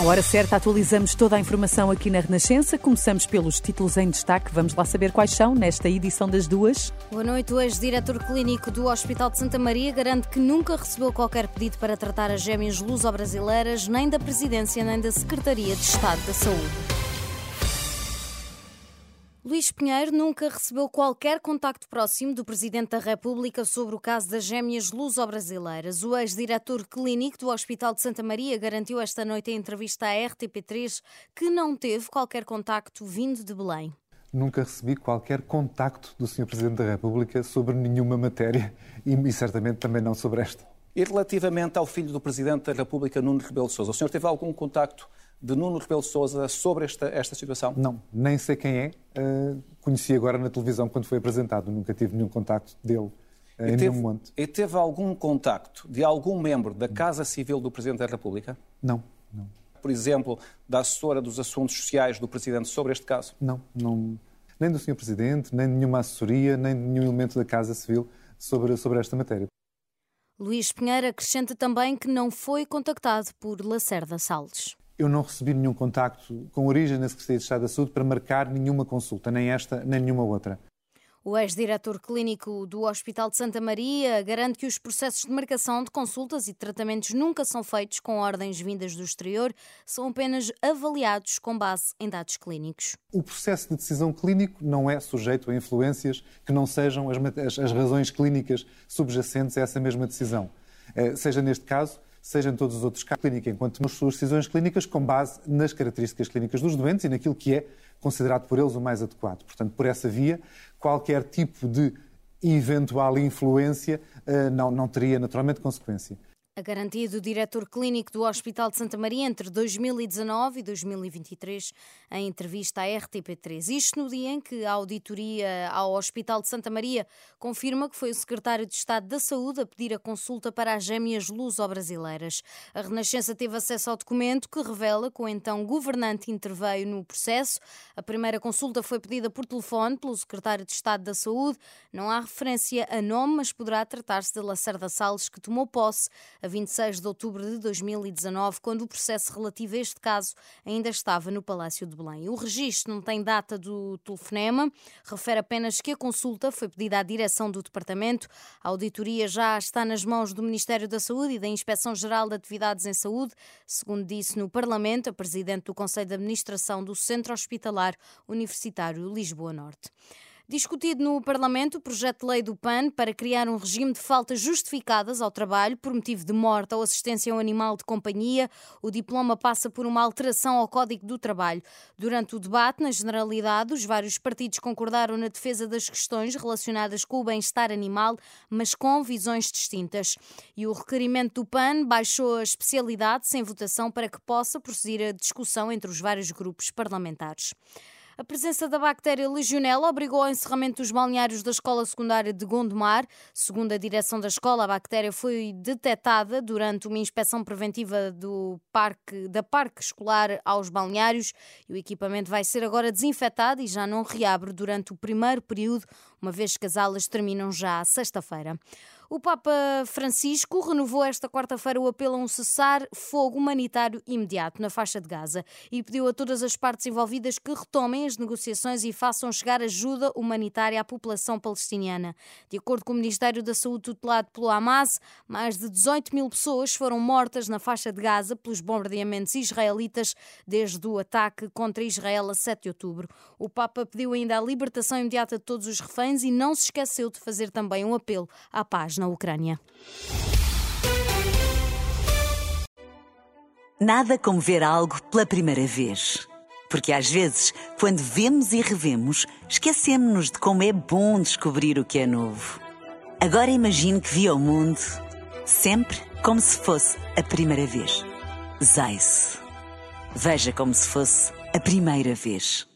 À hora certa, atualizamos toda a informação aqui na Renascença. Começamos pelos títulos em destaque. Vamos lá saber quais são nesta edição das duas. Boa noite. O ex-diretor clínico do Hospital de Santa Maria garante que nunca recebeu qualquer pedido para tratar as gêmeas luso-brasileiras, nem da Presidência, nem da Secretaria de Estado da Saúde. Luís Pinheiro nunca recebeu qualquer contacto próximo do Presidente da República sobre o caso das gêmeas luso-brasileiras. O ex-diretor clínico do Hospital de Santa Maria garantiu esta noite em entrevista à RTP3 que não teve qualquer contacto vindo de Belém. Nunca recebi qualquer contacto do Sr. Presidente da República sobre nenhuma matéria e, e certamente também não sobre esta. E relativamente ao filho do Presidente da República, Nuno Rebelo de Sousa, o senhor teve algum contacto de Nuno Rebelo de Sousa sobre esta, esta situação? Não, nem sei quem é. Uh, conheci agora na televisão quando foi apresentado. Nunca tive nenhum contacto dele uh, em teve. E teve algum contacto de algum membro da Casa Civil do Presidente da República? Não, não. Por exemplo, da assessora dos assuntos sociais do Presidente sobre este caso? Não, não. Nem do Sr. Presidente, nem de nenhuma assessoria, nem de nenhum elemento da Casa Civil sobre, sobre esta matéria. Luís Pinheiro acrescenta também que não foi contactado por Lacerda Salles eu não recebi nenhum contacto com origem na Secretaria de Estado da Saúde para marcar nenhuma consulta, nem esta, nem nenhuma outra. O ex-diretor clínico do Hospital de Santa Maria garante que os processos de marcação de consultas e tratamentos nunca são feitos com ordens vindas do exterior, são apenas avaliados com base em dados clínicos. O processo de decisão clínico não é sujeito a influências que não sejam as, as, as razões clínicas subjacentes a essa mesma decisão. Eh, seja neste caso, seja em todos os outros casos clínica, enquanto tomamos suas decisões clínicas com base nas características clínicas dos doentes e naquilo que é considerado por eles o mais adequado. Portanto, por essa via, qualquer tipo de eventual influência uh, não, não teria naturalmente consequência. A garantia do diretor clínico do Hospital de Santa Maria entre 2019 e 2023, em entrevista à RTP3. Isto no dia em que a auditoria ao Hospital de Santa Maria confirma que foi o secretário de Estado da Saúde a pedir a consulta para as gêmeas luso-brasileiras. A Renascença teve acesso ao documento que revela que o então governante interveio no processo. A primeira consulta foi pedida por telefone pelo secretário de Estado da Saúde. Não há referência a nome, mas poderá tratar-se de Lacerda Salles, que tomou posse 26 de outubro de 2019, quando o processo relativo a este caso ainda estava no Palácio de Belém. O registro não tem data do telefonema, refere apenas que a consulta foi pedida à direção do departamento. A auditoria já está nas mãos do Ministério da Saúde e da Inspeção-Geral de Atividades em Saúde, segundo disse no Parlamento a presidente do Conselho de Administração do Centro Hospitalar Universitário Lisboa Norte. Discutido no Parlamento o projeto de lei do PAN para criar um regime de faltas justificadas ao trabalho por motivo de morte ou assistência a um animal de companhia, o diploma passa por uma alteração ao Código do Trabalho. Durante o debate, na generalidade, os vários partidos concordaram na defesa das questões relacionadas com o bem-estar animal, mas com visões distintas. E o requerimento do PAN baixou a especialidade sem votação para que possa prosseguir a discussão entre os vários grupos parlamentares. A presença da bactéria Legionella obrigou ao encerramento dos balneários da escola secundária de Gondomar. Segundo a direção da escola, a bactéria foi detectada durante uma inspeção preventiva do parque, da parque escolar aos balneários e o equipamento vai ser agora desinfetado e já não reabre durante o primeiro período, uma vez que as aulas terminam já sexta-feira. O Papa Francisco renovou esta quarta-feira o apelo a um cessar-fogo humanitário imediato na faixa de Gaza e pediu a todas as partes envolvidas que retomem as negociações e façam chegar ajuda humanitária à população palestiniana. De acordo com o Ministério da Saúde tutelado pelo Hamas, mais de 18 mil pessoas foram mortas na faixa de Gaza pelos bombardeamentos israelitas desde o ataque contra Israel a 7 de outubro. O Papa pediu ainda a libertação imediata de todos os reféns e não se esqueceu de fazer também um apelo à paz na Ucrânia. Nada como ver algo pela primeira vez. Porque às vezes, quando vemos e revemos, esquecemos-nos de como é bom descobrir o que é novo. Agora imagine que viu o mundo Sempre como se fosse a primeira vez. Zais. Veja como se fosse a primeira vez.